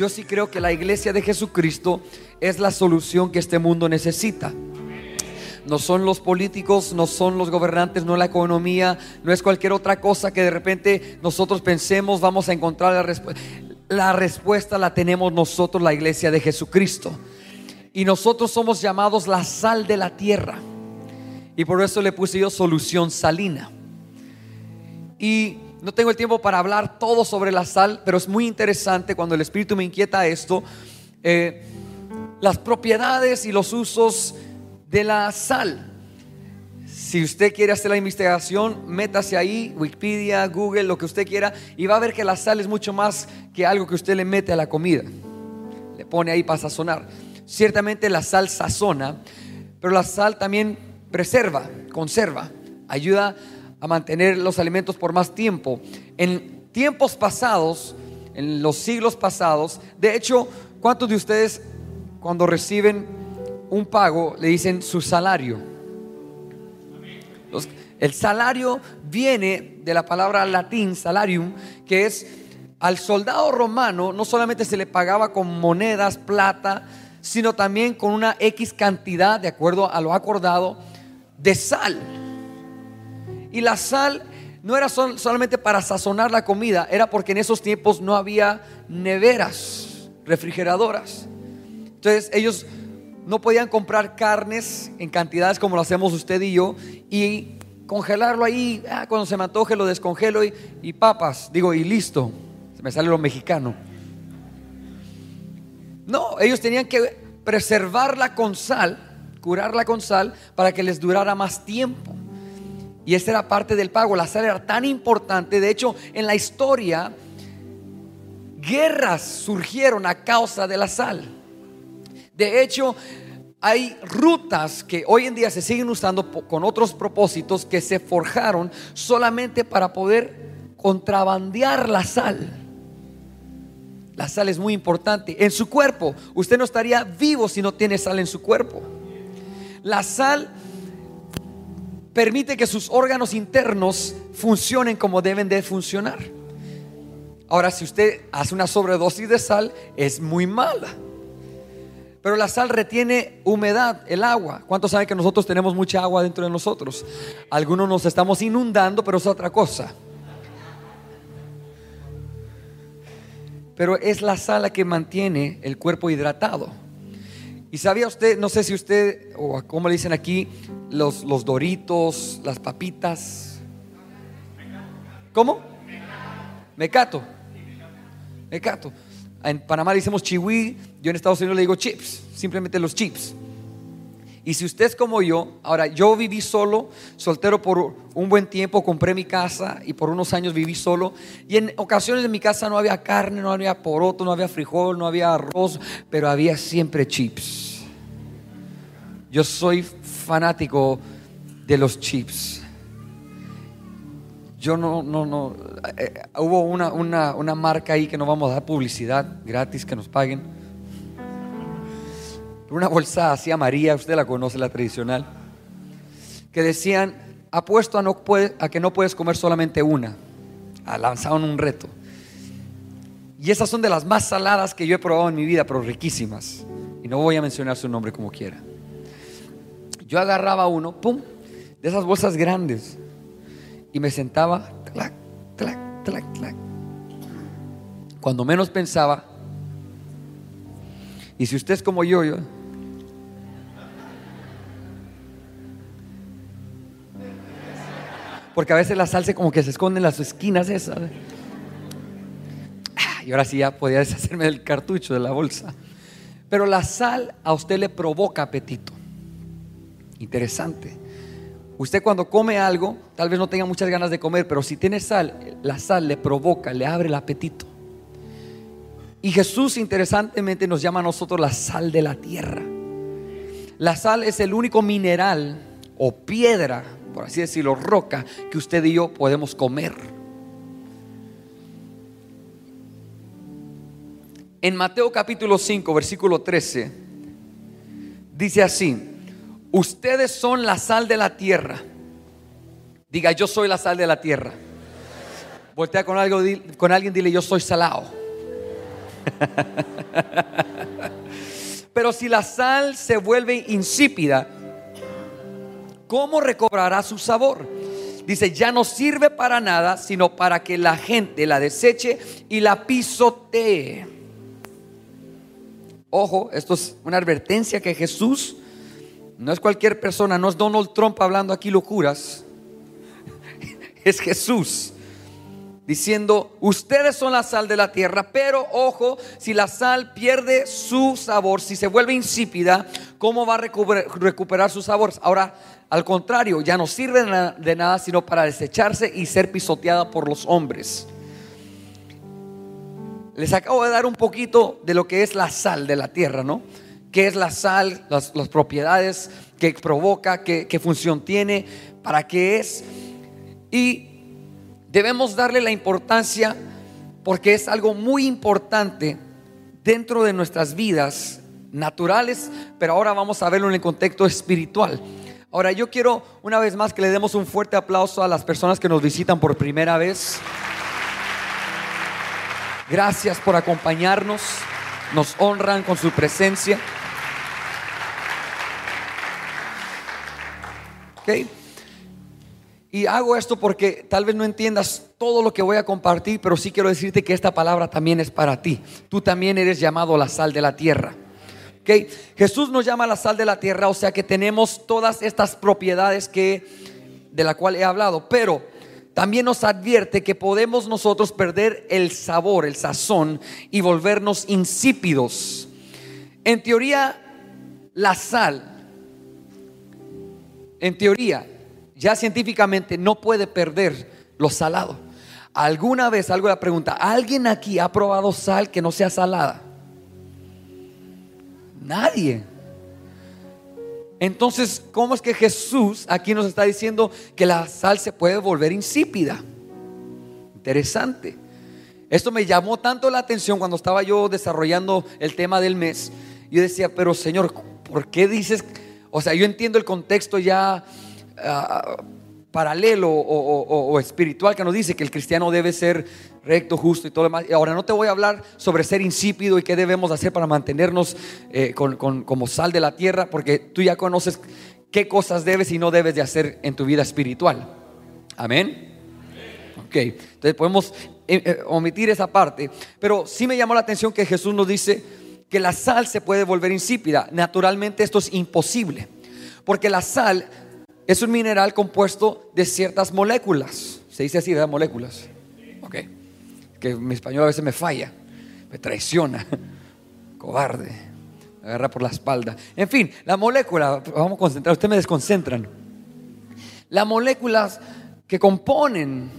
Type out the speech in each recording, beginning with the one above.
yo sí creo que la iglesia de Jesucristo es la solución que este mundo necesita. No son los políticos, no son los gobernantes, no la economía, no es cualquier otra cosa que de repente nosotros pensemos vamos a encontrar la respuesta. La respuesta la tenemos nosotros, la iglesia de Jesucristo. Y nosotros somos llamados la sal de la tierra. Y por eso le puse yo solución salina. Y no tengo el tiempo para hablar todo sobre la sal, pero es muy interesante cuando el Espíritu me inquieta esto. Eh, las propiedades y los usos de la sal. Si usted quiere hacer la investigación, métase ahí, Wikipedia, Google, lo que usted quiera, y va a ver que la sal es mucho más que algo que usted le mete a la comida. Le pone ahí para sazonar. Ciertamente la sal sazona, pero la sal también preserva, conserva, ayuda a mantener los alimentos por más tiempo. En tiempos pasados, en los siglos pasados, de hecho, ¿cuántos de ustedes cuando reciben un pago le dicen su salario? el salario viene de la palabra latín salarium, que es al soldado romano no solamente se le pagaba con monedas, plata, sino también con una X cantidad, de acuerdo a lo acordado, de sal. Y la sal no era solamente para sazonar la comida, era porque en esos tiempos no había neveras, refrigeradoras. Entonces ellos no podían comprar carnes en cantidades como lo hacemos usted y yo y congelarlo ahí, ah, cuando se me antoje lo descongelo y, y papas, digo, y listo, se me sale lo mexicano. No, ellos tenían que preservarla con sal, curarla con sal para que les durara más tiempo. Y esa era parte del pago. La sal era tan importante. De hecho, en la historia, guerras surgieron a causa de la sal. De hecho, hay rutas que hoy en día se siguen usando con otros propósitos que se forjaron solamente para poder contrabandear la sal. La sal es muy importante. En su cuerpo, usted no estaría vivo si no tiene sal en su cuerpo. La sal permite que sus órganos internos funcionen como deben de funcionar. Ahora, si usted hace una sobredosis de sal, es muy mala. Pero la sal retiene humedad, el agua. ¿Cuántos saben que nosotros tenemos mucha agua dentro de nosotros? Algunos nos estamos inundando, pero es otra cosa. Pero es la sal la que mantiene el cuerpo hidratado. Y sabía usted, no sé si usted, o como le dicen aquí, los, los doritos, las papitas. ¿Cómo? Mecato. Mecato. En Panamá le decimos chihui, yo en Estados Unidos le digo chips, simplemente los chips. Y si usted es como yo, ahora yo viví solo, soltero por un buen tiempo, compré mi casa y por unos años viví solo. Y en ocasiones en mi casa no había carne, no había poroto, no había frijol, no había arroz, pero había siempre chips. Yo soy fanático de los chips. Yo no, no, no. Eh, eh, hubo una, una, una marca ahí que no vamos a dar publicidad gratis, que nos paguen una bolsa así amarilla, usted la conoce, la tradicional, que decían, apuesto a, no a que no puedes comer solamente una. Ah, lanzaron un reto. Y esas son de las más saladas que yo he probado en mi vida, pero riquísimas. Y no voy a mencionar su nombre como quiera. Yo agarraba uno, pum, de esas bolsas grandes. Y me sentaba, clac, clac, clac, clac. Cuando menos pensaba, y si usted es como yo, yo Porque a veces la sal se como que se esconde en las esquinas esas. Ah, y ahora sí ya podía deshacerme del cartucho de la bolsa. Pero la sal a usted le provoca apetito. Interesante. Usted cuando come algo, tal vez no tenga muchas ganas de comer, pero si tiene sal, la sal le provoca, le abre el apetito. Y Jesús interesantemente nos llama a nosotros la sal de la tierra. La sal es el único mineral o piedra por así decirlo, roca que usted y yo podemos comer. En Mateo capítulo 5, versículo 13, dice así, ustedes son la sal de la tierra. Diga, yo soy la sal de la tierra. Voltea con, algo, con alguien, dile, yo soy salado. Pero si la sal se vuelve insípida, ¿cómo recobrará su sabor? Dice, ya no sirve para nada, sino para que la gente la deseche y la pisotee. Ojo, esto es una advertencia que Jesús, no es cualquier persona, no es Donald Trump hablando aquí locuras, es Jesús diciendo, ustedes son la sal de la tierra, pero ojo, si la sal pierde su sabor, si se vuelve insípida, ¿cómo va a recuperar, sus sabores? Ahora, al contrario, ya no sirve de nada sino para desecharse y ser pisoteada por los hombres. Les acabo de dar un poquito de lo que es la sal de la tierra, ¿no? ¿Qué es la sal? Las, propiedades que provoca, qué, qué función tiene, para qué es. Y debemos darle la importancia porque es algo muy importante dentro de nuestras vidas naturales, pero ahora vamos a verlo en el contexto espiritual. Ahora yo quiero una vez más que le demos un fuerte aplauso a las personas que nos visitan por primera vez. Gracias por acompañarnos, nos honran con su presencia. Okay. Y hago esto porque tal vez no entiendas todo lo que voy a compartir, pero sí quiero decirte que esta palabra también es para ti. Tú también eres llamado la sal de la tierra. ¿Okay? Jesús nos llama la sal de la tierra, o sea que tenemos todas estas propiedades que de la cual he hablado, pero también nos advierte que podemos nosotros perder el sabor, el sazón y volvernos insípidos. En teoría, la sal, en teoría, ya científicamente no puede perder lo salado. ¿Alguna vez, algo la pregunta, ¿alguien aquí ha probado sal que no sea salada? Nadie. Entonces, ¿cómo es que Jesús aquí nos está diciendo que la sal se puede volver insípida? Interesante. Esto me llamó tanto la atención cuando estaba yo desarrollando el tema del mes. Yo decía, pero Señor, ¿por qué dices? O sea, yo entiendo el contexto ya Ah, paralelo o, espiritual que nos dice que el cristiano debe ser recto, justo y todo lo demás. Ahora no te voy a hablar sobre ser insípido y qué debemos hacer para mantenernos eh, como sal de la tierra, porque tú ya conoces qué cosas debes y no debes de hacer en tu vida espiritual. Amén. Ok, entonces podemos eh, eh, omitir esa parte, pero sí me llamó la atención que Jesús nos dice que la sal se puede volver insípida. Naturalmente esto es imposible, porque la sal es un mineral compuesto de ciertas moléculas. Se dice así, ¿verdad? Moléculas. Ok. Que mi español a veces me falla, me traiciona, cobarde, me agarra por la espalda. En fin, la molécula, vamos a concentrar, ustedes me desconcentran. Las moléculas que componen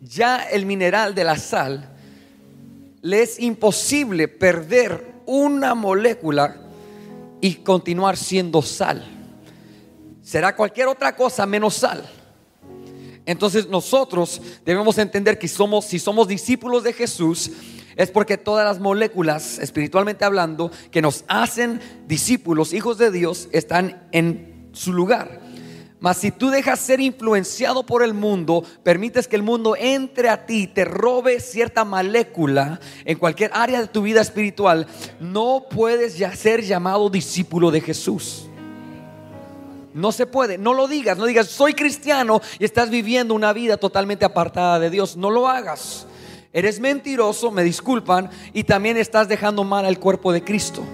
ya el mineral de la sal, le es imposible perder una molécula y continuar siendo sal será cualquier otra cosa menos sal. Entonces nosotros debemos entender que somos, si somos discípulos de Jesús, es porque todas las moléculas, espiritualmente hablando, que nos hacen discípulos, hijos de Dios, están en su lugar. Mas si tú dejas ser influenciado por el mundo, permites que el mundo entre a ti, te robe cierta molécula en cualquier área de tu vida espiritual, no puedes ya ser llamado discípulo de Jesús. No se puede, no lo digas, no digas, soy cristiano y estás viviendo una vida totalmente apartada de Dios. No lo hagas. Eres mentiroso, me disculpan, y también estás dejando mal al cuerpo de Cristo.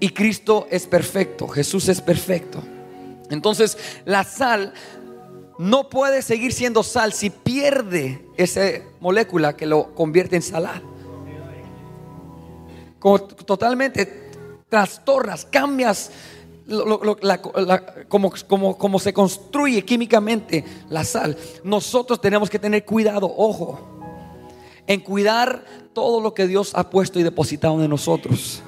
Y Cristo es perfecto, Jesús es perfecto. Entonces, la sal no puede seguir siendo sal si pierde esa molécula que lo convierte en salada. totalmente trastornas, cambias como, se construye químicamente la sal, nosotros tenemos que tener cuidado, ojo, en cuidar todo lo que Dios ha puesto y depositado en nosotros.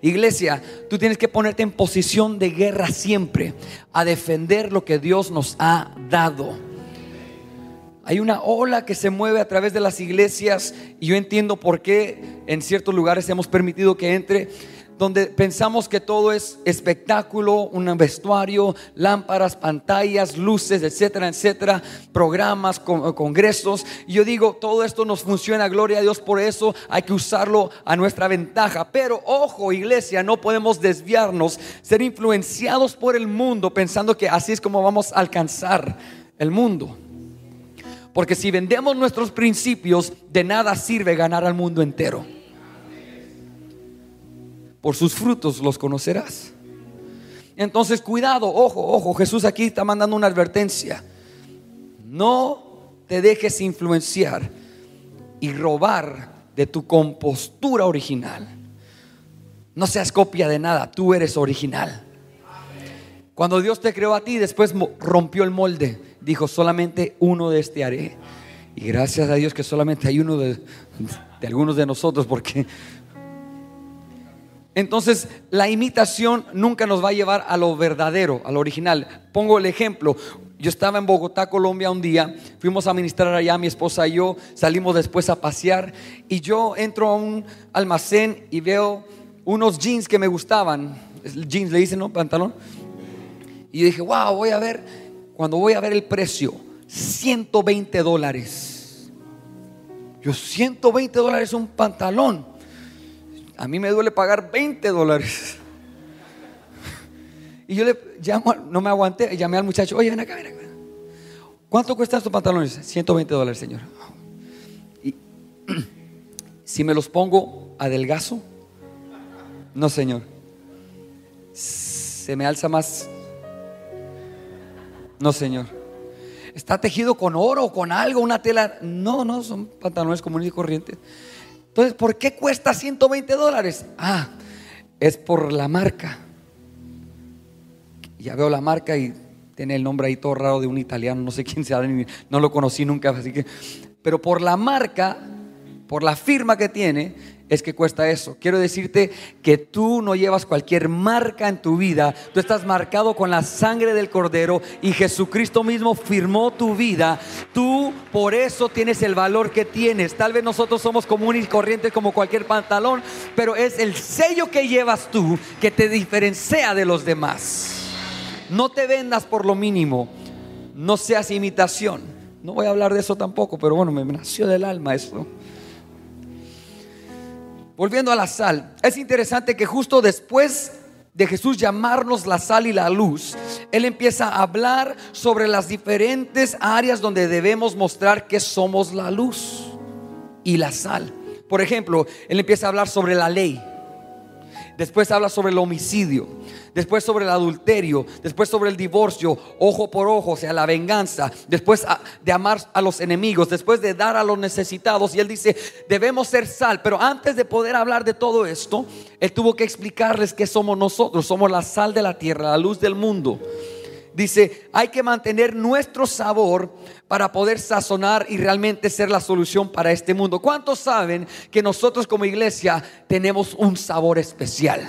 Iglesia, tú tienes que ponerte en posición de guerra siempre, a defender lo que Dios nos ha dado. Hay una ola que se mueve a través de las iglesias y yo entiendo por qué en ciertos lugares hemos permitido que entre donde pensamos que todo es espectáculo, un vestuario, lámparas, pantallas, luces, etcétera, etcétera, programas, congresos. Yo digo, todo esto nos funciona, gloria a Dios, por eso hay que usarlo a nuestra ventaja. Pero ojo, iglesia, no podemos desviarnos, ser influenciados por el mundo pensando que así es como vamos a alcanzar el mundo. Porque si vendemos nuestros principios, de nada sirve ganar al mundo entero. Por sus frutos los conocerás. Entonces, cuidado, ojo, ojo, Jesús aquí está mandando una advertencia. No te dejes influenciar y robar de tu compostura original. No seas copia de nada, tú eres original. Cuando Dios te creó a ti, después rompió el molde. Dijo, solamente uno de este haré. Y gracias a Dios que solamente hay uno de, de algunos de nosotros, porque entonces, la imitación nunca nos va a llevar a lo verdadero, a lo original. Pongo el ejemplo. Yo estaba en Bogotá, Colombia un día, fuimos a ministrar allá, mi esposa y yo, salimos después a pasear y yo entro a un almacén y veo unos jeans que me gustaban. Jeans le dicen, ¿no? Pantalón. Y dije, wow, voy a ver, cuando voy a ver el precio, 120 dólares. Yo, 120 dólares un pantalón. A mí me duele pagar 20 dólares. Y yo le llamo, no me aguanté, llamé al muchacho, oye, ven acá, ven acá. ¿Cuánto cuestan estos pantalones? 120 dólares, señor. Y si me los pongo adelgazo, no, señor. Se me alza más. No, señor. Está tejido con oro, con algo, una tela. No, no, son pantalones comunes y corrientes. Entonces, ¿por qué cuesta 120 dólares? Ah, es por la marca. Ya veo la marca y tiene el nombre ahí todo raro de un italiano, no sé quién sea, no lo conocí nunca, así que, pero por la marca, por la firma que tiene, es que cuesta eso. Quiero decirte que tú no llevas cualquier marca en tu vida. Tú estás marcado con la sangre del cordero y Jesucristo mismo firmó tu vida. Tú por eso tienes el valor que tienes. Tal vez nosotros somos comunes y corrientes como cualquier pantalón, pero es el sello que llevas tú que te diferencia de los demás. No te vendas por lo mínimo. No seas imitación. No voy a hablar de eso tampoco, pero bueno, me nació del alma eso. Volviendo a la sal, es interesante que justo después de Jesús llamarnos la sal y la luz, Él empieza a hablar sobre las diferentes áreas donde debemos mostrar que somos la luz y la sal. Por ejemplo, Él empieza a hablar sobre la ley. Después habla sobre el homicidio después sobre el adulterio, después sobre el divorcio, ojo por ojo, o sea, la venganza, después de amar a los enemigos, después de dar a los necesitados. Y él dice, debemos ser sal, pero antes de poder hablar de todo esto, él tuvo que explicarles que somos nosotros, somos la sal de la tierra, la luz del mundo. Dice, hay que mantener nuestro sabor para poder sazonar y realmente ser la solución para este mundo. ¿Cuántos saben que nosotros como iglesia tenemos un sabor especial?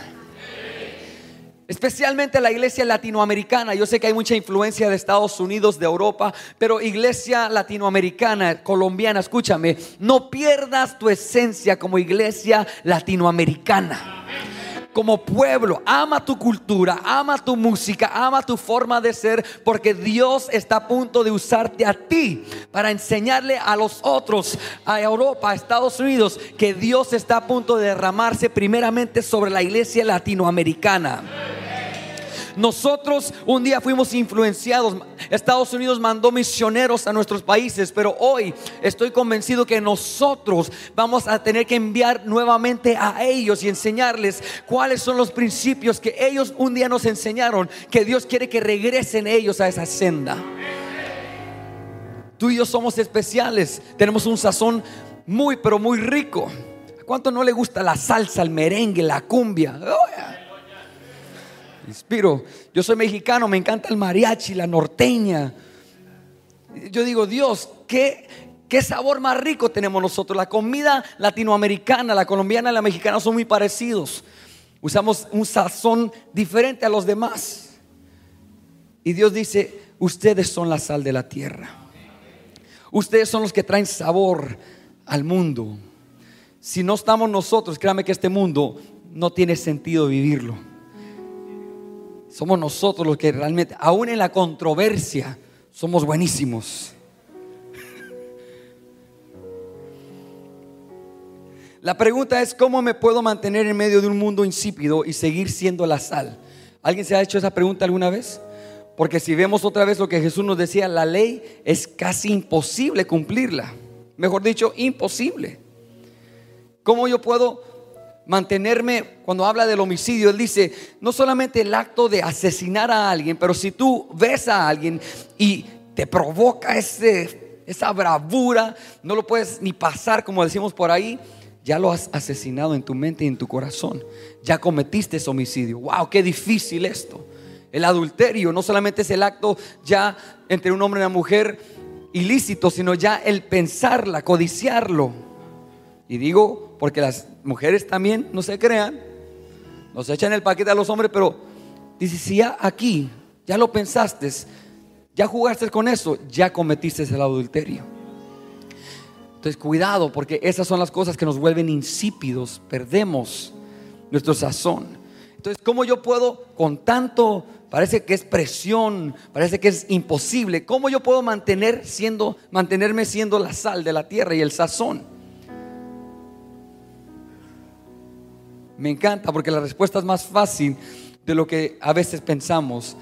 Especialmente la iglesia latinoamericana. Yo sé que hay mucha influencia de Estados Unidos, de Europa, pero iglesia latinoamericana, colombiana, escúchame, no pierdas tu esencia como iglesia latinoamericana. Como pueblo, ama tu cultura, ama tu música, ama tu forma de ser, porque Dios está a punto de usarte a ti para enseñarle a los otros, a Europa, a Estados Unidos, que Dios está a punto de derramarse primeramente sobre la iglesia latinoamericana. Nosotros un día fuimos influenciados. Estados Unidos mandó misioneros a nuestros países, pero hoy estoy convencido que nosotros vamos a tener que enviar nuevamente a ellos y enseñarles cuáles son los principios que ellos un día nos enseñaron, que Dios quiere que regresen ellos a esa senda. Tú y yo somos especiales, tenemos un sazón muy, pero muy rico. ¿Cuánto no le gusta la salsa, el merengue, la cumbia? Inspiro. Yo soy mexicano, me encanta el mariachi, la norteña. Yo digo, Dios, ¿qué, qué sabor más rico tenemos nosotros. La comida latinoamericana, la colombiana y la mexicana son muy parecidos. Usamos un sazón diferente a los demás. Y Dios dice, ustedes son la sal de la tierra. Ustedes son los que traen sabor al mundo. Si no estamos nosotros, créame que este mundo no tiene sentido vivirlo. Somos nosotros los que realmente, aún en la controversia, somos buenísimos. La pregunta es, ¿cómo me puedo mantener en medio de un mundo insípido y seguir siendo la sal? ¿Alguien se ha hecho esa pregunta alguna vez? Porque si vemos otra vez lo que Jesús nos decía, la ley es casi imposible cumplirla. Mejor dicho, imposible. ¿Cómo yo puedo mantenerme, cuando habla del homicidio, él dice, no solamente el acto de asesinar a alguien, pero si tú ves a alguien y te provoca ese, esa bravura, no lo puedes ni pasar, como decimos por ahí, ya lo has asesinado en tu mente y en tu corazón. Ya cometiste ese homicidio. ¡Wow! ¡Qué difícil esto! El adulterio no solamente es el acto ya entre un hombre y una mujer ilícito, sino ya el pensarla, codiciarlo. Y digo, porque las mujeres también no se crean, nos echan el paquete a los hombres, pero dice, si ya aquí, ya lo pensaste, ya jugaste con eso, ya cometiste el adulterio. Entonces, cuidado, porque esas son las cosas que nos vuelven insípidos, perdemos nuestro sazón. Entonces, ¿cómo yo puedo con tanto, parece que es presión, parece que es imposible, cómo yo puedo mantener siendo, mantenerme siendo la sal de la tierra y el sazón? Me encanta porque la respuesta es más fácil de lo que a veces pensamos.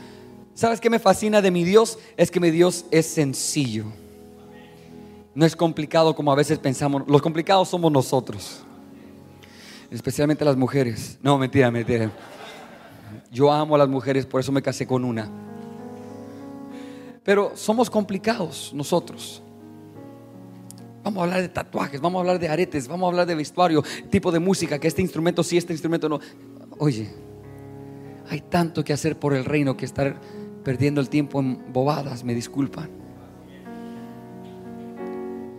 ¿Sabes qué me fascina de mi Dios? Es que mi Dios es sencillo. No es complicado como a veces pensamos. Los complicados somos nosotros. Especialmente las mujeres. No, mentira, mentira. Yo amo a las mujeres, por eso me casé con una. Pero somos complicados nosotros. Vamos a hablar de tatuajes, vamos a hablar de aretes, vamos a hablar de vestuario, tipo de música, que este instrumento sí, este instrumento no. Oye, hay tanto que hacer por el reino que estar perdiendo el tiempo en bobadas, me disculpan.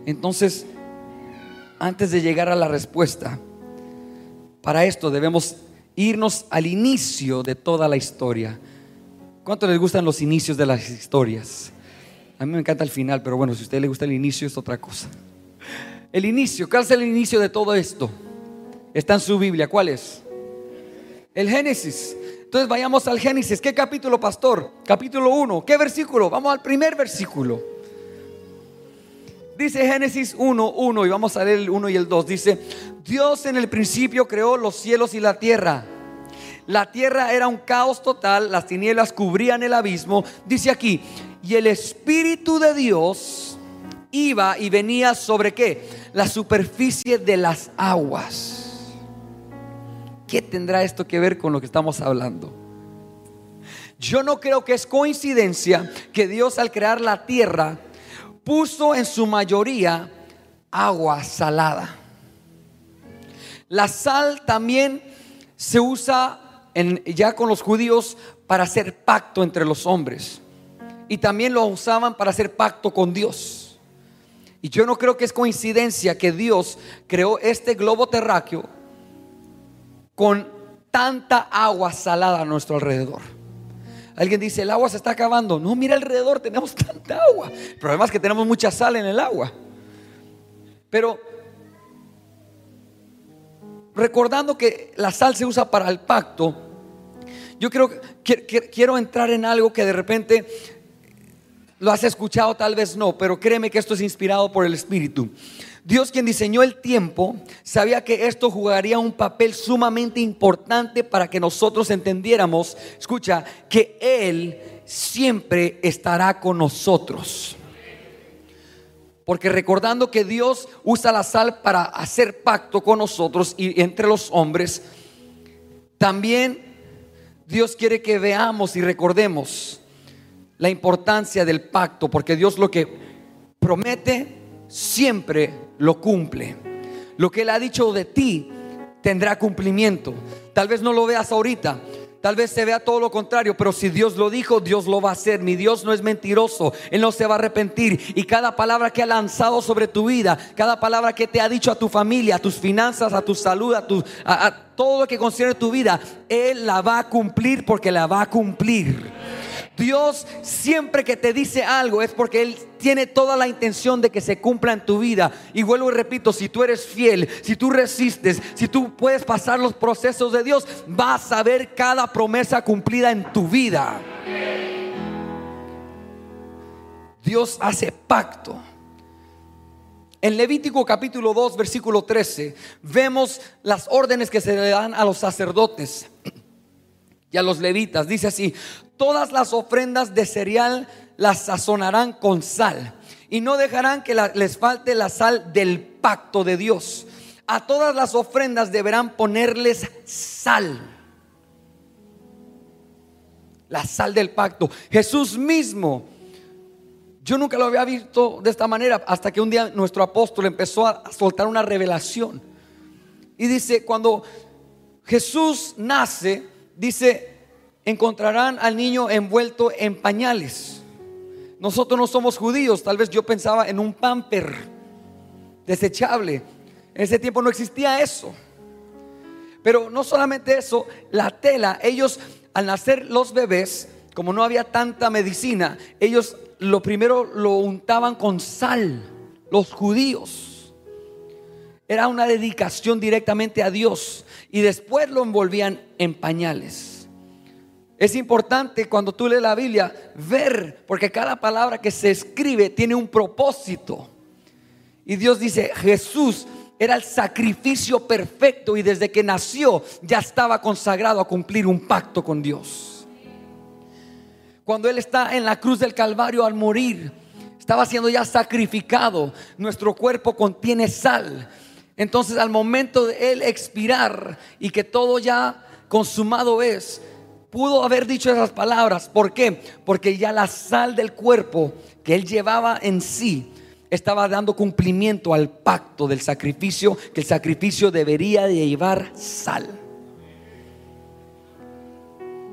Entonces, antes de llegar a la respuesta, para esto debemos irnos al inicio de toda la historia. ¿Cuánto les gustan los inicios de las historias? A mí me encanta el final, pero bueno, si a usted le gusta el inicio es otra cosa. El inicio, ¿cuál es el inicio de todo esto? Está en su Biblia, ¿cuál es? El Génesis. Entonces vayamos al Génesis. ¿Qué capítulo, pastor? Capítulo 1. ¿Qué versículo? Vamos al primer versículo. Dice Génesis 1, 1 y vamos a leer el 1 y el 2. Dice, Dios en el principio creó los cielos y la tierra. La tierra era un caos total, las tinieblas cubrían el abismo. Dice aquí, y el Espíritu de Dios iba y venía sobre qué? La superficie de las aguas. ¿Qué tendrá esto que ver con lo que estamos hablando? Yo no creo que es coincidencia que Dios al crear la tierra puso en su mayoría agua salada. La sal también se usa en, ya con los judíos para hacer pacto entre los hombres. Y también lo usaban para hacer pacto con Dios. Y yo no creo que es coincidencia que Dios creó este globo terráqueo con tanta agua salada a nuestro alrededor. Alguien dice, el agua se está acabando. No, mira alrededor, tenemos tanta agua. El problema es que tenemos mucha sal en el agua. Pero recordando que la sal se usa para el pacto, yo creo que quiero entrar en algo que de repente lo has escuchado, tal vez no, pero créeme que esto es inspirado por el Espíritu. Dios quien diseñó el tiempo sabía que esto jugaría un papel sumamente importante para que nosotros entendiéramos, escucha, que Él siempre estará con nosotros. Porque recordando que Dios usa la sal para hacer pacto con nosotros y entre los hombres, también Dios quiere que veamos y recordemos la importancia del pacto, porque Dios lo que promete siempre lo cumple. Lo que Él ha dicho de ti tendrá cumplimiento. Tal vez no lo veas ahorita, Tal vez se vea todo lo contrario, pero si Dios lo dijo, Dios lo va a hacer. Mi Dios no es mentiroso, Él no se va a arrepentir. Y cada palabra que ha lanzado sobre tu vida, cada palabra que te ha dicho a tu familia, a tus finanzas, a tu salud, a, tu, todo lo que concierne tu vida, Él la va a cumplir porque la va a cumplir. Dios siempre que te dice algo es porque Él tiene toda la intención de que se cumpla en tu vida. Y vuelvo y repito, si tú eres fiel, si tú resistes, si tú puedes pasar los procesos de Dios, vas a ver cada promesa cumplida en tu vida. Dios hace pacto. En Levítico capítulo 2, versículo 13, vemos las órdenes que se le dan a los sacerdotes y a los levitas. Dice así, todas las ofrendas de cereal las sazonarán con sal y no dejarán que les falte la sal del pacto de Dios. A todas las ofrendas deberán ponerles sal. La sal del pacto. Jesús mismo, yo nunca lo había visto de esta manera hasta que un día nuestro apóstol empezó a soltar una revelación. Y dice, cuando Jesús nace, dice, encontrarán al niño envuelto en pañales. Nosotros no somos judíos, tal vez yo pensaba en un pamper desechable. En ese tiempo no existía eso. Pero no solamente eso, la tela, ellos al nacer los bebés, como no había tanta medicina, ellos lo primero lo untaban con sal, los judíos. Era una dedicación directamente a Dios y después lo envolvían en pañales. Es importante cuando tú lees la Biblia ver, porque cada palabra que se escribe tiene un propósito. Y Dios dice, Jesús era el sacrificio perfecto y desde que nació ya estaba consagrado a cumplir un pacto con Dios. Cuando Él está en la cruz del Calvario al morir, estaba siendo ya sacrificado. Nuestro cuerpo contiene sal. Entonces al momento de Él expirar y que todo ya consumado es, pudo haber dicho esas palabras. ¿Por qué? Porque ya la sal del cuerpo que él llevaba en sí estaba dando cumplimiento al pacto del sacrificio, que el sacrificio debería de llevar sal.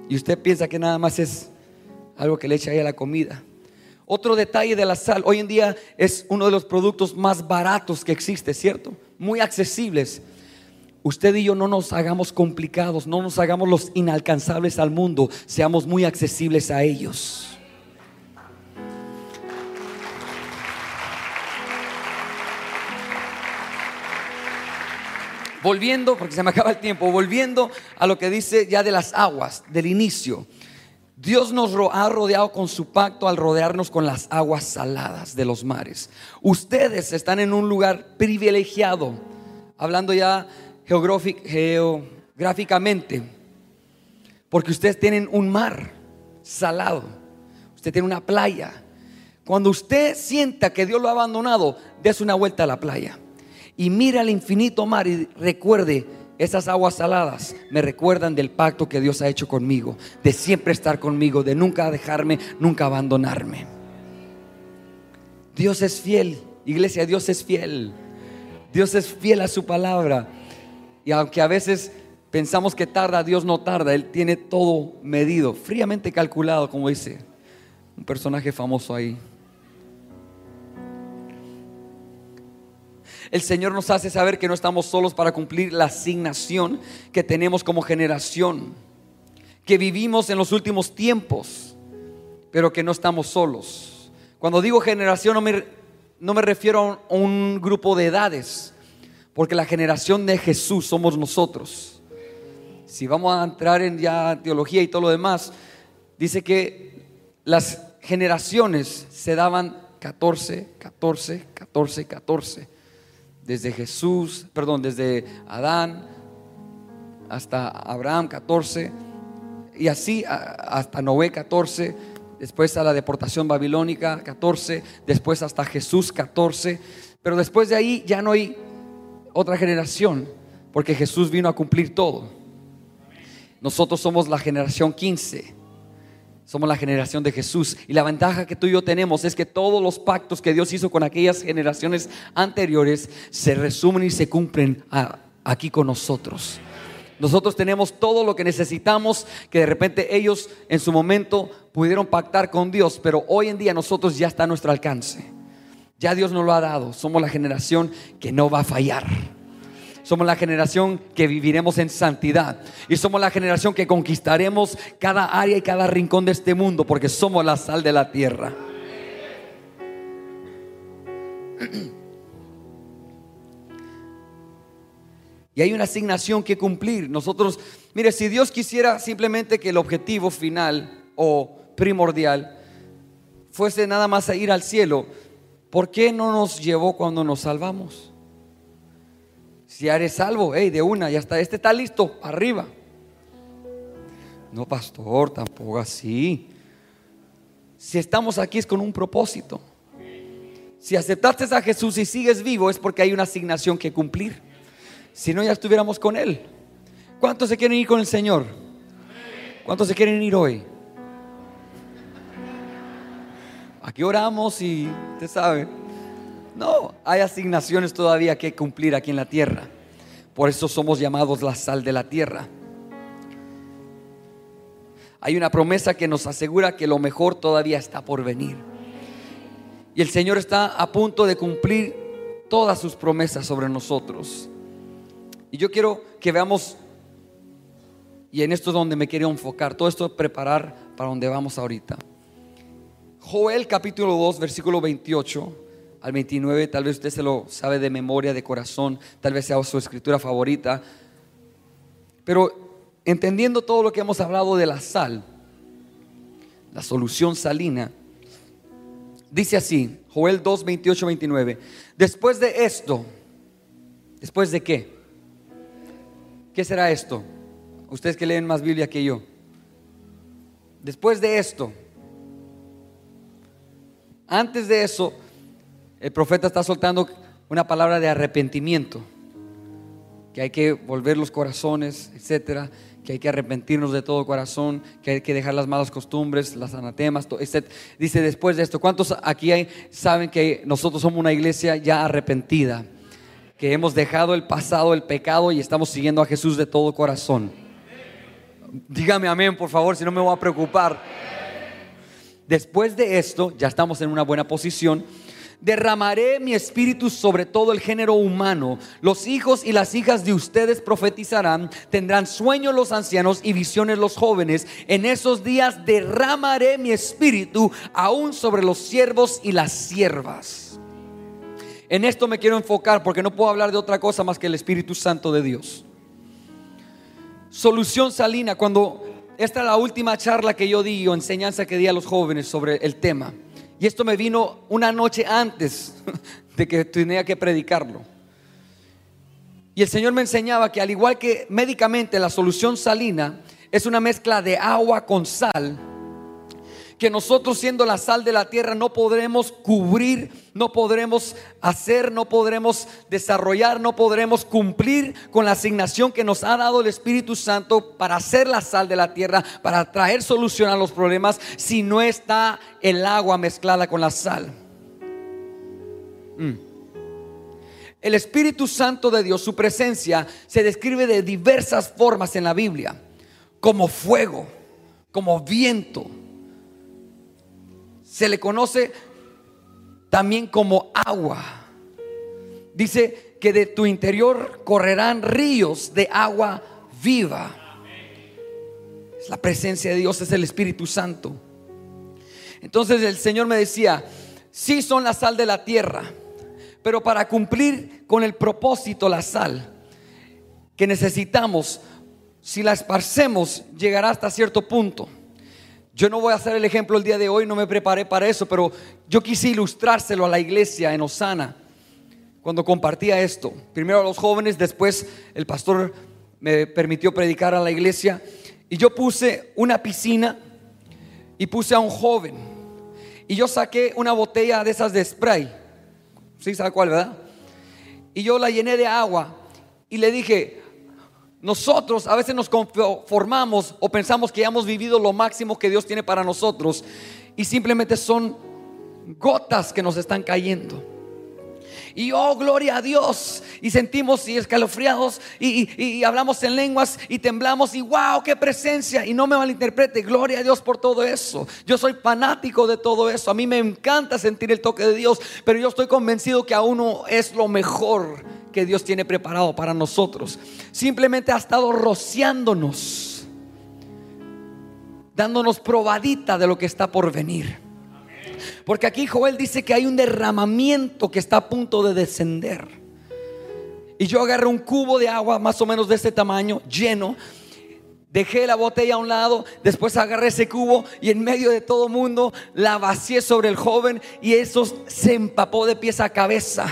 Y usted piensa que nada más es algo que le echa ahí a la comida. Otro detalle de la sal, hoy en día es uno de los productos más baratos que existe, ¿cierto? Muy accesibles usted y yo no nos hagamos complicados, no nos hagamos los inalcanzables al mundo, seamos muy accesibles a ellos. Volviendo, porque se me acaba el tiempo, volviendo a lo que dice ya de las aguas, del inicio. Dios nos ha rodeado con su pacto al rodearnos con las aguas saladas de los mares. Ustedes están en un lugar privilegiado, hablando ya geográficamente, porque ustedes tienen un mar salado, usted tiene una playa. Cuando usted sienta que Dios lo ha abandonado, des una vuelta a la playa y mira el infinito mar y recuerde, esas aguas saladas me recuerdan del pacto que Dios ha hecho conmigo, de siempre estar conmigo, de nunca dejarme, nunca abandonarme. Dios es fiel, iglesia, Dios es fiel. Dios es fiel a su palabra. Y aunque a veces pensamos que tarda, Dios no tarda. Él tiene todo medido, fríamente calculado, como dice un personaje famoso ahí. El Señor nos hace saber que no estamos solos para cumplir la asignación que tenemos como generación, que vivimos en los últimos tiempos, pero que no estamos solos. Cuando digo generación no me, no me refiero a un grupo de edades, porque la generación de Jesús somos nosotros. Si vamos a entrar en ya teología y todo lo demás, dice que las generaciones se daban 14, 14, 14, 14. Desde Jesús, perdón, desde Adán hasta Abraham 14 y así hasta Noé 14, después a la deportación babilónica 14, después hasta Jesús 14, pero después de ahí ya no hay otra generación, porque Jesús vino a cumplir todo. Nosotros somos la generación 15. Somos la generación de Jesús. Y la ventaja que tú y yo tenemos es que todos los pactos que Dios hizo con aquellas generaciones anteriores se resumen y se cumplen aquí con nosotros. Nosotros tenemos todo lo que necesitamos, que de repente ellos en su momento pudieron pactar con Dios, pero hoy en día nosotros ya está a nuestro alcance. Ya Dios nos lo ha dado. Somos la generación que no va a fallar. Somos la generación que viviremos en santidad. Y somos la generación que conquistaremos cada área y cada rincón de este mundo porque somos la sal de la tierra. Y hay una asignación que cumplir. Nosotros, mire, si Dios quisiera simplemente que el objetivo final o primordial fuese nada más ir al cielo, ¿por qué no nos llevó cuando nos salvamos? Si eres salvo, hey, de una, ya está, este está listo, arriba. No, pastor, tampoco así. Si estamos aquí es con un propósito. Si aceptaste a Jesús y sigues vivo es porque hay una asignación que cumplir. Si no, ya estuviéramos con Él. ¿Cuántos se quieren ir con el Señor? ¿Cuántos se quieren ir hoy? Aquí oramos y usted sabe. No, hay asignaciones todavía que cumplir aquí en la tierra. Por eso somos llamados la sal de la tierra. Hay una promesa que nos asegura que lo mejor todavía está por venir. Y el Señor está a punto de cumplir todas sus promesas sobre nosotros. Y yo quiero que veamos, y en esto es donde me quiero enfocar, todo esto preparar para donde vamos ahorita. Joel capítulo 2, versículo 28 al 29, tal vez usted se lo sabe de memoria, de corazón, tal vez sea su escritura favorita, pero entendiendo todo lo que hemos hablado de la sal, la solución salina, dice así, Joel 2, 28, 29, después de esto, después de qué? ¿Qué será esto? Ustedes que leen más Biblia que yo. Después de esto, antes de eso, el profeta está soltando una palabra de arrepentimiento, que hay que volver los corazones, etcétera, que hay que arrepentirnos de todo corazón, que hay que dejar las malas costumbres, las anatemas, etc. Dice después de esto, ¿cuántos aquí saben que nosotros somos una iglesia ya arrepentida? que hemos dejado el pasado, el pecado y estamos siguiendo a Jesús de todo corazón. Dígame amén, por favor, si no me voy a preocupar. Después de esto, ya estamos en una buena posición. Derramaré mi espíritu sobre todo el género humano. Los hijos y las hijas de ustedes profetizarán, tendrán sueños los ancianos y visiones los jóvenes. En esos días derramaré mi espíritu aún sobre los siervos y las siervas. En esto me quiero enfocar porque no puedo hablar de otra cosa más que el Espíritu Santo de Dios. Solución salina, cuando esta es la última charla que yo di o enseñanza que di a los jóvenes sobre el tema. Y esto me vino una noche antes de que tenía que predicarlo. Y el Señor me enseñaba que al igual que médicamente la solución salina es una mezcla de agua con sal, que nosotros siendo la sal de la tierra no podremos cubrir, no podremos hacer, no podremos desarrollar, no podremos cumplir con la asignación que nos ha dado el Espíritu Santo para ser la sal de la tierra, para traer solución a los problemas, si no está el agua mezclada con la sal. Mm. El Espíritu Santo de Dios, su presencia, se describe de diversas formas en la Biblia, como fuego, como viento se le conoce también como agua. Dice que de tu interior correrán ríos de agua viva. Es la presencia de Dios, es el Espíritu Santo. Entonces el Señor me decía, sí son la sal de la tierra, pero para cumplir con el propósito, la sal que necesitamos, si la esparcemos, llegará hasta cierto punto. Yo no voy a hacer el ejemplo el día de hoy, no me preparé para eso, pero yo quise ilustrárselo a la iglesia en Osana cuando compartía esto. Primero a los jóvenes, después el pastor me permitió predicar a la iglesia y yo puse una piscina y puse a un joven y yo saqué una botella de esas de spray. ¿Sí sabe cuál, verdad? Y yo la llené de agua y le dije, nosotros a veces nos conformamos o pensamos que ya hemos vivido lo máximo que Dios tiene para nosotros y simplemente son gotas que nos están cayendo. Y oh, gloria a Dios. Y sentimos y escalofriados y, hablamos en lenguas y temblamos y wow, qué presencia. Y no me malinterprete, gloria a Dios por todo eso. Yo soy fanático de todo eso. A mí me encanta sentir el toque de Dios, pero yo estoy convencido que aún no es lo mejor que Dios tiene preparado para nosotros. Simplemente ha estado rociándonos, dándonos probadita de lo que está por venir. Porque aquí Joel dice que hay un derramamiento que está a punto de descender. Y yo agarré un cubo de agua más o menos de este tamaño, lleno. Dejé la botella a un lado, después agarré ese cubo y en medio de todo mundo la vacié sobre el joven y eso se empapó de pies a cabeza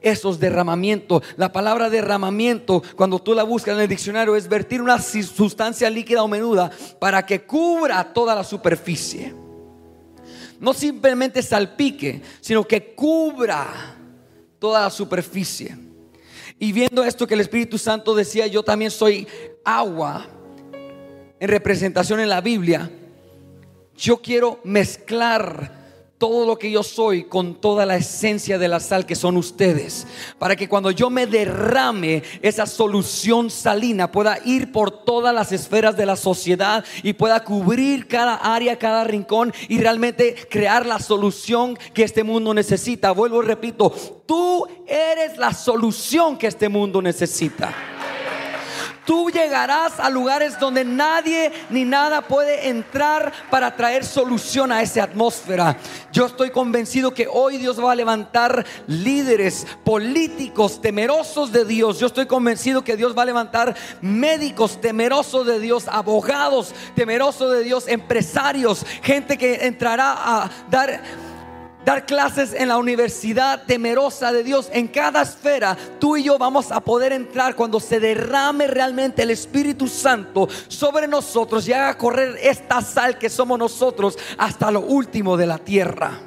esos derramamientos. La palabra derramamiento, cuando tú la buscas en el diccionario, es vertir una sustancia líquida o menuda para que cubra toda la superficie. No simplemente salpique, sino que cubra toda la superficie. Y viendo esto que el Espíritu Santo decía, yo también soy agua en representación en la Biblia, yo quiero mezclar todo lo que yo soy con toda la esencia de la sal que son ustedes. Para que cuando yo me derrame esa solución salina pueda ir por todas las esferas de la sociedad y pueda cubrir cada área, cada rincón y realmente crear la solución que este mundo necesita. Vuelvo y repito, tú eres la solución que este mundo necesita. Tú llegarás a lugares donde nadie ni nada puede entrar para traer solución a esa atmósfera. Yo estoy convencido que hoy Dios va a levantar líderes políticos temerosos de Dios. Yo estoy convencido que Dios va a levantar médicos temerosos de Dios, abogados temerosos de Dios, empresarios, gente que entrará a dar dar clases en la universidad temerosa de Dios. En cada esfera, tú y yo vamos a poder entrar cuando se derrame realmente el Espíritu Santo sobre nosotros y haga correr esta sal que somos nosotros hasta lo último de la tierra.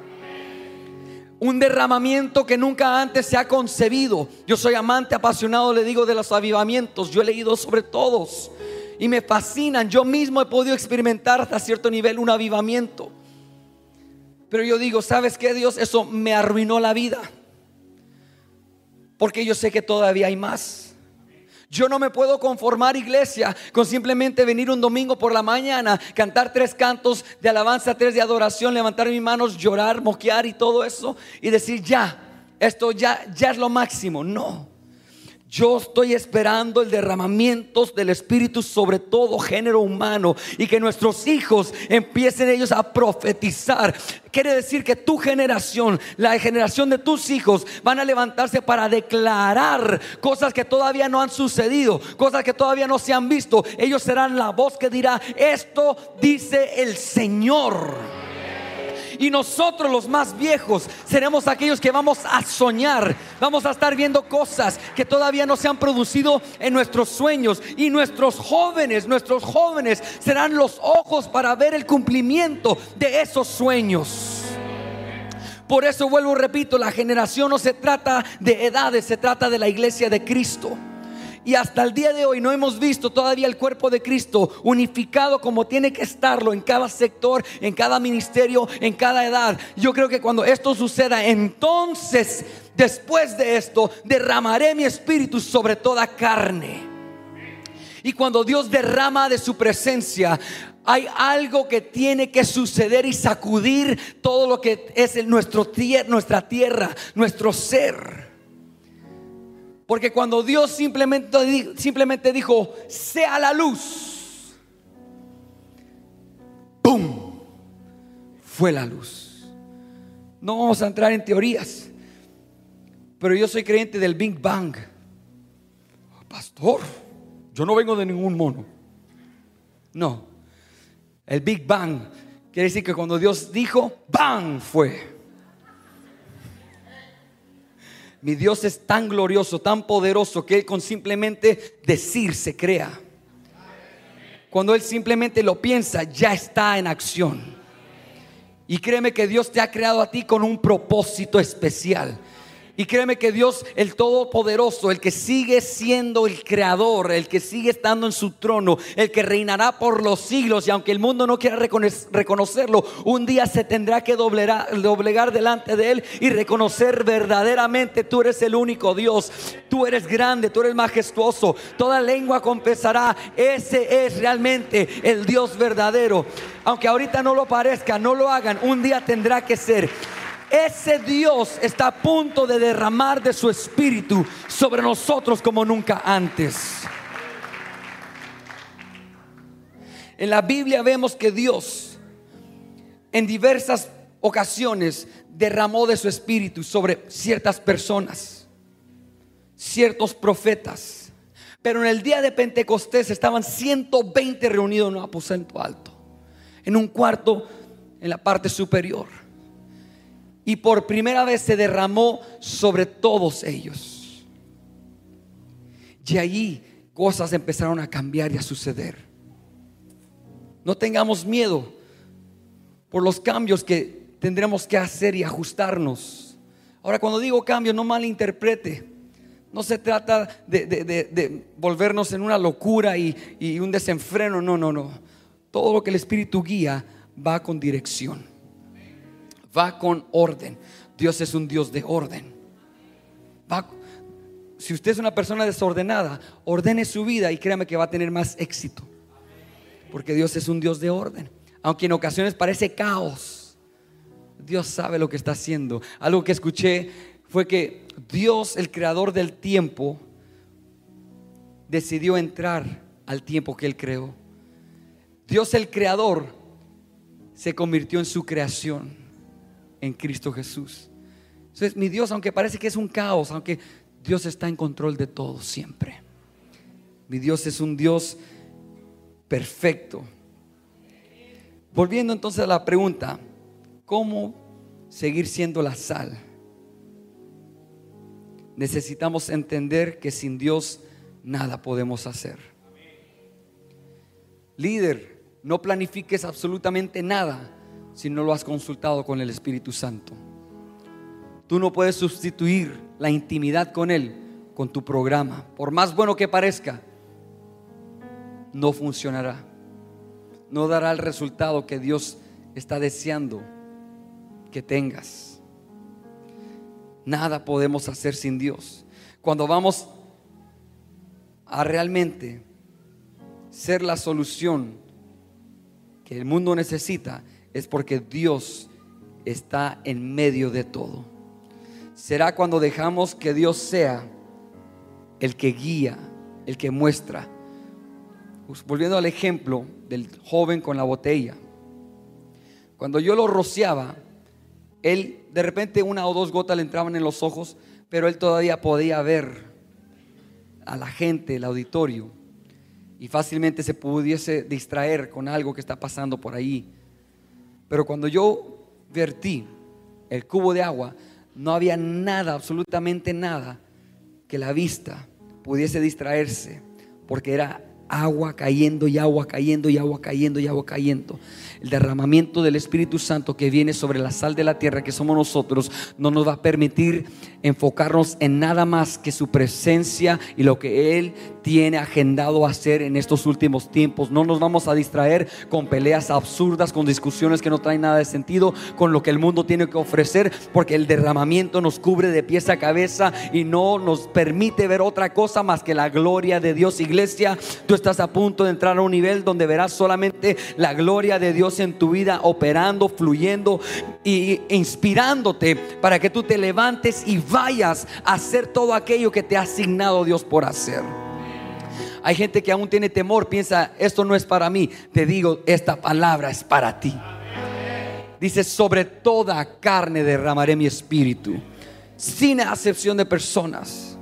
Un derramamiento que nunca antes se ha concebido. Yo soy amante apasionado, le digo, de los avivamientos. Yo he leído sobre todos y me fascinan. Yo mismo he podido experimentar hasta cierto nivel un avivamiento. Pero yo digo, ¿sabes qué Dios? Eso me arruinó la vida. Porque yo sé que todavía hay más. Yo no me puedo conformar, iglesia, con simplemente venir un domingo por la mañana, cantar tres cantos de alabanza, tres de adoración, levantar mis manos, llorar, moquear y todo eso y decir, ya, esto ya, ya es lo máximo. No. Yo estoy esperando el derramamiento del Espíritu sobre todo género humano y que nuestros hijos empiecen ellos a profetizar. Quiere decir que tu generación, la generación de tus hijos, van a levantarse para declarar cosas que todavía no han sucedido, cosas que todavía no se han visto. Ellos serán la voz que dirá, esto dice el Señor. Y nosotros los más viejos seremos aquellos que vamos a soñar. Vamos a estar viendo cosas que todavía no se han producido en nuestros sueños. Y nuestros jóvenes, nuestros jóvenes serán los ojos para ver el cumplimiento de esos sueños. Por eso vuelvo, repito, la generación no se trata de edades, se trata de la iglesia de Cristo. Y hasta el día de hoy no hemos visto todavía el cuerpo de Cristo unificado como tiene que estarlo en cada sector, en cada ministerio, en cada edad. Yo creo que cuando esto suceda, entonces, después de esto, derramaré mi espíritu sobre toda carne. Y cuando Dios derrama de su presencia, hay algo que tiene que suceder y sacudir todo lo que es nuestro, nuestra tierra, nuestro ser. Porque cuando Dios simplemente, simplemente dijo, sea la luz, ¡pum! Fue la luz. No vamos a entrar en teorías, pero yo soy creyente del Big Bang. Pastor, yo no vengo de ningún mono. No, el Big Bang quiere decir que cuando Dios dijo, ¡bang! fue. Mi Dios es tan glorioso, tan poderoso, que Él con simplemente decir se crea. Cuando Él simplemente lo piensa, ya está en acción. Y créeme que Dios te ha creado a ti con un propósito especial. Y créeme que Dios, el Todopoderoso, el que sigue siendo el Creador, el que sigue estando en su trono, el que reinará por los siglos, y aunque el mundo no quiera reconocerlo, un día se tendrá que doblegar, delante de Él y reconocer verdaderamente, tú eres el único Dios, tú eres grande, tú eres majestuoso, toda lengua confesará, ese es realmente el Dios verdadero. Aunque ahorita no lo parezca, no lo hagan, un día tendrá que ser. Ese Dios está a punto de derramar de su espíritu sobre nosotros como nunca antes. En la Biblia vemos que Dios en diversas ocasiones derramó de su espíritu sobre ciertas personas, ciertos profetas. Pero en el día de Pentecostés estaban 120 reunidos en un aposento alto, en un cuarto en la parte superior. Y por primera vez se derramó sobre todos ellos. Y allí cosas empezaron a cambiar y a suceder. No tengamos miedo por los cambios que tendremos que hacer y ajustarnos. Ahora, cuando digo cambio, no malinterprete. No se trata de, volvernos en una locura y, y un desenfreno. No, no, no. Todo lo que el Espíritu guía va con dirección. Va con orden. Dios es un Dios de orden. Va, si usted es una persona desordenada, ordene su vida y créame que va a tener más éxito. Porque Dios es un Dios de orden. Aunque en ocasiones parece caos. Dios sabe lo que está haciendo. Algo que escuché fue que Dios, el creador del tiempo, decidió entrar al tiempo que Él creó. Dios, el creador, se convirtió en su creación, en Cristo Jesús. Entonces, mi Dios, aunque parece que es un caos, aunque Dios está en control de todo siempre. Mi Dios es un Dios perfecto. Volviendo entonces a la pregunta, ¿cómo seguir siendo la sal? Necesitamos entender que sin Dios nada podemos hacer. Líder, no planifiques absolutamente nada si no lo has consultado con el Espíritu Santo. Tú no puedes sustituir la intimidad con Él con tu programa. Por más bueno que parezca, no funcionará. No dará el resultado que Dios está deseando que tengas. Nada podemos hacer sin Dios. Cuando vamos a realmente ser la solución que el mundo necesita, es porque Dios está en medio de todo. Será cuando dejamos que Dios sea el que guía, el que muestra. Volviendo al ejemplo del joven con la botella. Cuando yo lo rociaba, él de repente una o dos gotas le entraban en los ojos, pero él todavía podía ver a la gente, el auditorio, y fácilmente se pudiese distraer con algo que está pasando por ahí. Pero cuando yo vertí el cubo de agua, no había nada, absolutamente nada, que la vista pudiese distraerse, porque era agua cayendo y agua cayendo y agua cayendo y agua cayendo. El derramamiento del Espíritu Santo que viene sobre la sal de la tierra que somos nosotros no nos va a permitir enfocarnos en nada más que su presencia y lo que Él tiene agendado hacer en estos últimos tiempos. No nos vamos a distraer con peleas absurdas, con discusiones que no traen nada de sentido, con lo que el mundo tiene que ofrecer, porque el derramamiento nos cubre de pies a cabeza y no nos permite ver otra cosa más que la gloria de Dios. Iglesia, estás a punto de entrar a un nivel donde verás solamente la gloria de Dios en tu vida operando, fluyendo y inspirándote para que tú te levantes y vayas a hacer todo aquello que te ha asignado Dios por hacer. Hay gente que aún tiene temor, piensa, esto no es para mí. Te digo, esta palabra es para ti. Dice, sobre toda carne derramaré mi espíritu, sin acepción de personas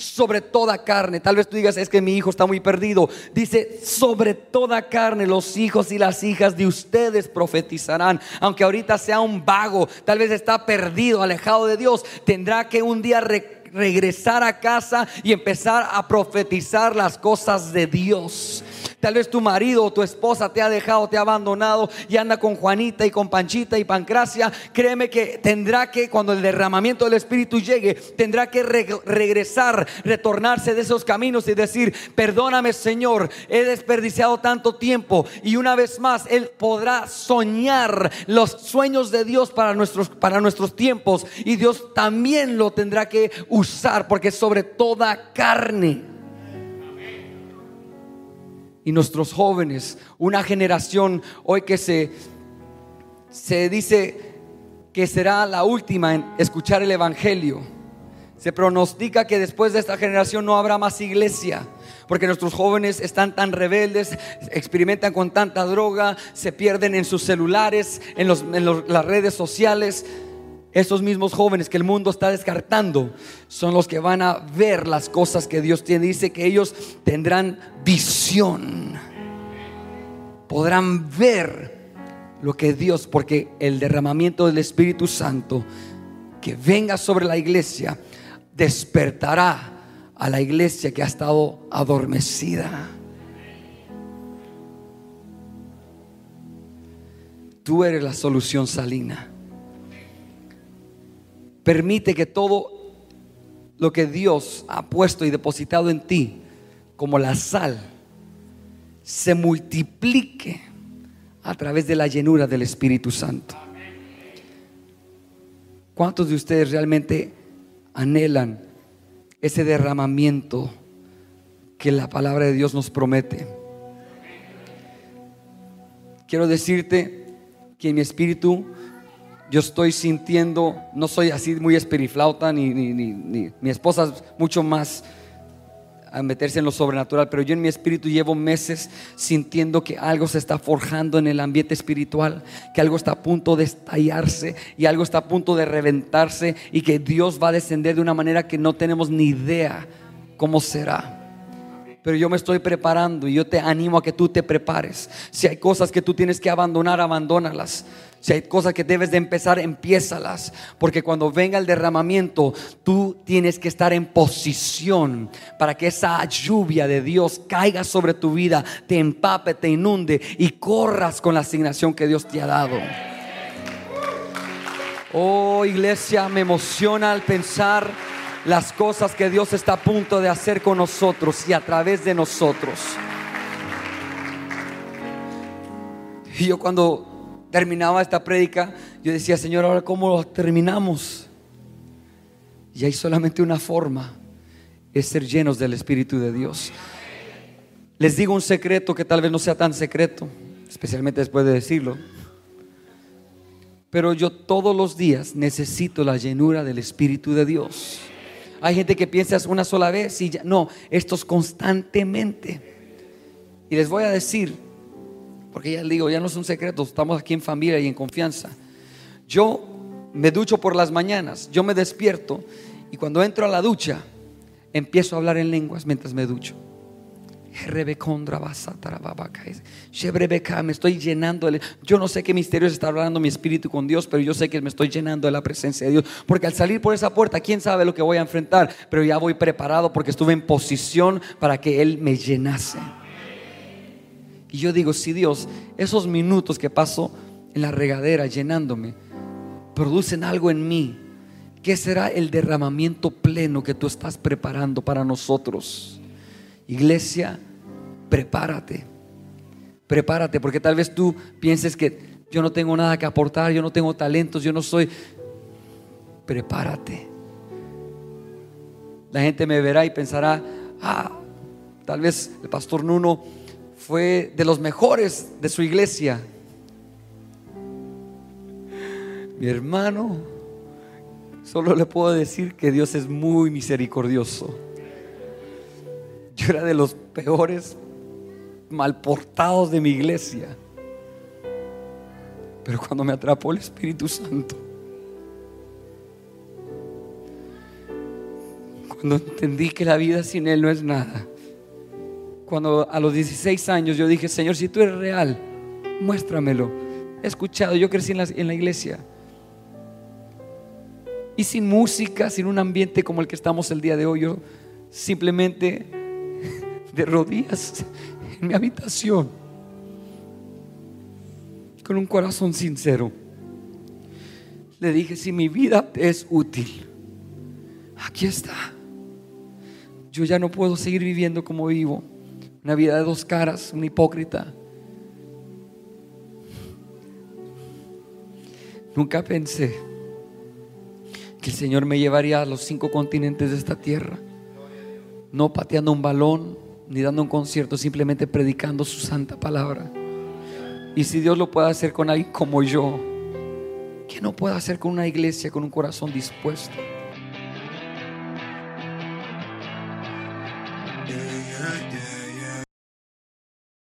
sobre toda carne. Tal vez tú digas, es que mi hijo está muy perdido. Dice, sobre toda carne los hijos y las hijas de ustedes profetizarán. Aunque ahorita sea un vago, tal vez está perdido, alejado de Dios, tendrá que un día regresar a casa y empezar a profetizar las cosas de Dios. Tal vez tu marido o tu esposa te ha dejado, te ha abandonado y anda con Juanita y con Panchita y Pancracia. Créeme que tendrá que, cuando el derramamiento del Espíritu llegue, tendrá que regresar, retornarse de esos caminos y decir, perdóname Señor, he desperdiciado tanto tiempo. Y una vez más, Él podrá soñar los sueños de Dios para nuestros, para nuestros tiempos. Y Dios también lo tendrá que usar porque sobre toda carne y nuestros jóvenes, una generación hoy que se, se dice que será la última en escuchar el Evangelio. Se pronostica que después de esta generación no habrá más iglesia, porque nuestros jóvenes están tan rebeldes, experimentan con tanta droga, se pierden en sus celulares, en, las redes sociales. Esos mismos jóvenes que el mundo está descartando son los que van a ver las cosas que Dios tiene. Dice que ellos tendrán visión. Podrán ver lo que Dios, porque el derramamiento del Espíritu Santo que venga sobre la iglesia despertará a la iglesia que ha estado adormecida. Tú eres la solución salina. Permite que todo lo que Dios ha puesto y depositado en ti, como la sal, se multiplique a través de la llenura del Espíritu Santo. ¿Cuántos de ustedes realmente anhelan ese derramamiento que la palabra de Dios nos promete? Quiero decirte que en mi espíritu yo estoy sintiendo, no soy así muy espiriflauta, ni, ni, ni mi esposa es mucho más a meterse en lo sobrenatural, pero yo en mi espíritu llevo meses sintiendo que algo se está forjando en el ambiente espiritual, que algo está a punto de estallarse y algo está a punto de reventarse y que Dios va a descender de una manera que no tenemos ni idea cómo será pero yo me estoy preparando y yo te animo a que tú te prepares. Si hay cosas que tú tienes que abandonar, abandónalas. Si hay cosas que debes de empezar, empiézalas. Porque cuando venga el derramamiento, tú tienes que estar en posición para que esa lluvia de Dios caiga sobre tu vida, te empape, te inunde y corras con la asignación que Dios te ha dado. Oh iglesia, me emociona al pensar las cosas que Dios está a punto de hacer con nosotros y a través de nosotros. Y yo cuando terminaba esta prédica, yo decía, Señor, ahora cómo lo terminamos. Y hay solamente una forma, es ser llenos del Espíritu de Dios. Les digo un secreto que tal vez no sea tan secreto, especialmente después de decirlo. Pero yo todos los días necesito la llenura del Espíritu de Dios. Hay gente que piensa una sola vez y ya, no, esto es constantemente. Y les voy a decir, porque ya les digo, ya no es un secreto, estamos aquí en familia y en confianza. Yo me ducho por las mañanas, yo me despierto y cuando entro a la ducha empiezo a hablar en lenguas mientras me ducho. Me estoy llenando. Yo no sé qué misterios está hablando mi espíritu con Dios, pero yo sé que me estoy llenando de la presencia de Dios. Porque al salir por esa puerta, quién sabe lo que voy a enfrentar, pero ya voy preparado porque estuve en posición para que Él me llenase. Y yo digo, si Dios, esos minutos que paso en la regadera llenándome, producen algo en mí, ¿qué será el derramamiento pleno que tú estás preparando para nosotros? Iglesia, prepárate. Prepárate, porque tal vez tú pienses que yo no tengo nada que aportar, yo no tengo talentos, yo no soy... Prepárate. La gente me verá y pensará, ah, tal vez el pastor Nuno fue de los mejores de su iglesia. Mi hermano, solo le puedo decir que Dios es muy misericordioso. Yo era de los peores malportados de mi iglesia. Pero cuando me atrapó el Espíritu Santo, cuando entendí que la vida sin Él no es nada, cuando a los 16 años yo dije, Señor, si tú eres real, muéstramelo. He escuchado, yo crecí en la, en la iglesia. Y sin música, sin un ambiente como el que estamos el día de hoy, yo simplemente de rodillas en mi habitación, con un corazón sincero, le dije, si mi vida es útil, aquí está. Yo ya no puedo seguir viviendo como vivo. Una vida de dos caras, un hipócrita. Nunca pensé que el Señor me llevaría a los cinco continentes de esta tierra. No pateando un balón, ni dando un concierto, simplemente predicando su santa palabra. Y si Dios lo puede hacer con alguien como yo, ¿Qué no puedo hacer con una iglesia con un corazón dispuesto?